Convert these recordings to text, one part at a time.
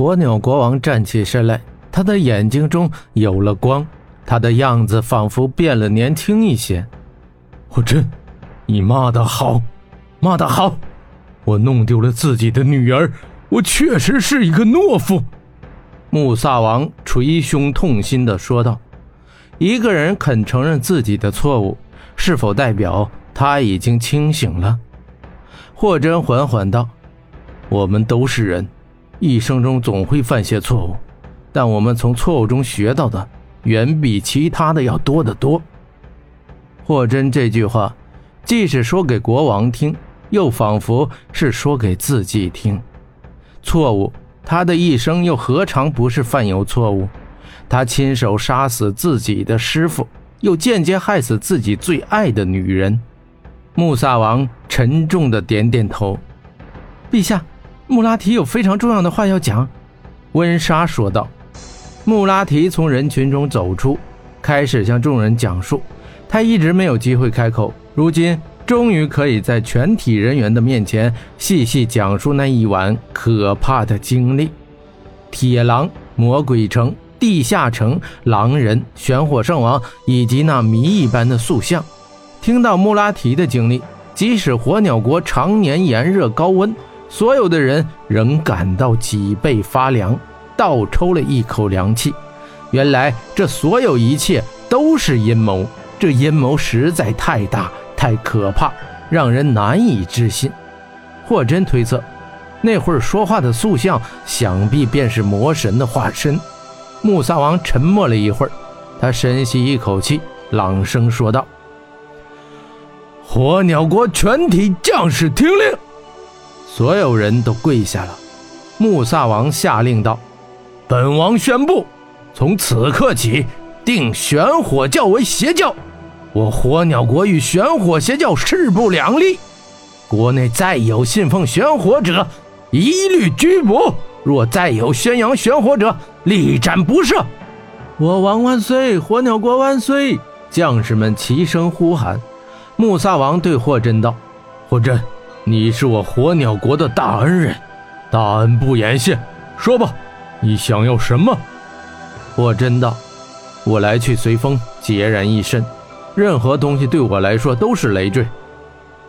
火鸟国王站起身来，他的眼睛中有了光，他的样子仿佛变了年轻一些。霍真，你骂得好，骂得好！我弄丢了自己的女儿，我确实是一个懦夫。穆萨王捶胸痛心地说道：“一个人肯承认自己的错误，是否代表他已经清醒了？”霍真缓缓道：“我们都是人，一生中总会犯些错误，但我们从错误中学到的，远比其他的要多得多。”霍真这句话，既是说给国王听，又仿佛是说给自己听。错误。他的一生又何尝不是犯有错误？他亲手杀死自己的师傅，又间接害死自己最爱的女人。穆萨王沉重的点点头：“陛下，穆拉提有非常重要的话要讲。”温莎说道。穆拉提从人群中走出，开始向众人讲述。他一直没有机会开口，如今。终于可以在全体人员的面前细细讲述那一晚可怕的经历：铁狼、魔鬼城、地下城、狼人、玄火圣王以及那谜一般的塑像。听到穆拉提的经历，即使火鸟国常年炎热高温，所有的人仍感到脊背发凉，倒抽了一口凉气。原来这所有一切都是阴谋，这阴谋实在太大。太可怕，让人难以置信。霍真推测，那会儿说话的塑像，想必便是魔神的化身。穆萨王沉默了一会儿，他深吸一口气，朗声说道：“火鸟国全体将士听令！”所有人都跪下了。穆萨王下令道：“本王宣布，从此刻起，定玄火教为邪教。”我火鸟国与玄火邪教势不两立，国内再有信奉玄火者，一律拘捕；若再有宣扬玄火者，力斩不赦。我王万岁！火鸟国万岁！将士们齐声呼喊。穆萨王对霍真道：“霍真，你是我火鸟国的大恩人，大恩不言谢。说吧，你想要什么？”霍真道：“我来去随风，孑然一身。”任何东西对我来说都是累赘，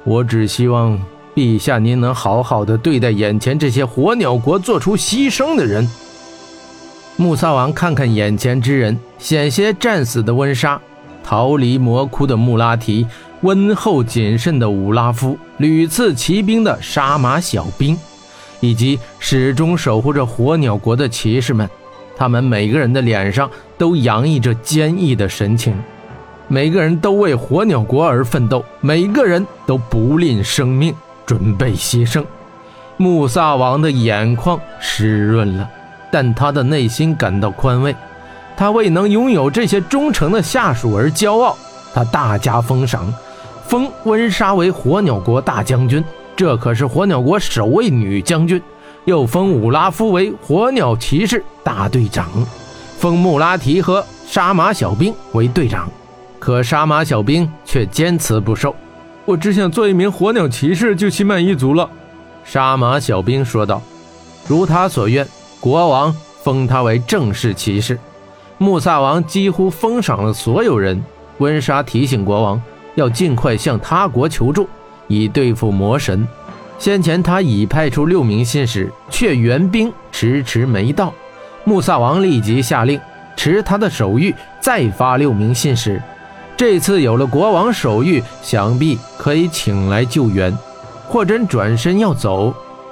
我只希望陛下您能好好的对待眼前这些火鸟国做出牺牲的人。穆萨王看看眼前之人，险些战死的温莎，逃离魔窟的穆拉提，温厚谨慎的武拉夫，屡次骑兵的杀马小兵，以及始终守护着火鸟国的骑士们，他们每个人的脸上都洋溢着坚毅的神情。每个人都为火鸟国而奋斗，每个人都不吝生命，准备牺牲。穆萨王的眼眶湿润了，但他的内心感到宽慰。他为能拥有这些忠诚的下属而骄傲。他大加封赏，封温莎为火鸟国大将军，这可是火鸟国首位女将军。又封武拉夫为火鸟骑士大队长，封穆拉提和杀马小兵为队长。可杀马小兵却坚持不受。我只想做一名火鸟骑士就心满意足了。杀马小兵说道。如他所愿，国王封他为正式骑士。穆萨王几乎封赏了所有人。温莎提醒国王要尽快向他国求助，以对付魔神。先前他已派出六名信使，却援兵迟迟没到。穆萨王立即下令，持他的手谕，再发六名信使。这次有了国王手谕，想必可以请来救援。霍真转身要走，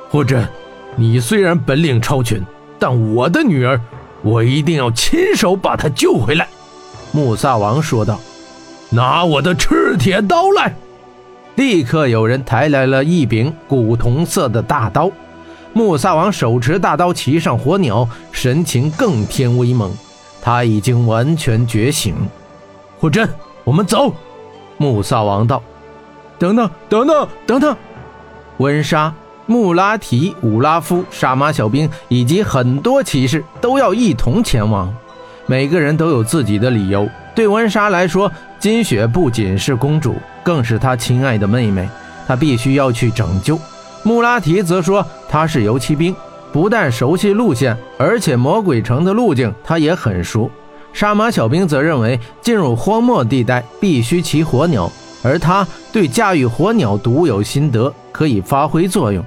霍真，你虽然本领超群，但我的女儿，我一定要亲手把她救回来。”穆萨王说道。“拿我的赤铁刀来！”立刻有人抬来了一柄古铜色的大刀。穆萨王手持大刀，骑上火鸟，神情更添威猛。他已经完全觉醒。霍真。我们走，穆萨王道。等等，等等，等等！温莎、穆拉提、武拉夫、杀马小兵以及很多骑士都要一同前往。每个人都有自己的理由。对温莎来说，金雪不仅是公主，更是她亲爱的妹妹，她必须要去拯救。穆拉提则说她是游骑兵，不但熟悉路线，而且魔鬼城的路径他也很熟。杀马小兵则认为，进入荒漠地带必须骑火鸟，而他对驾驭火鸟独有心得，可以发挥作用。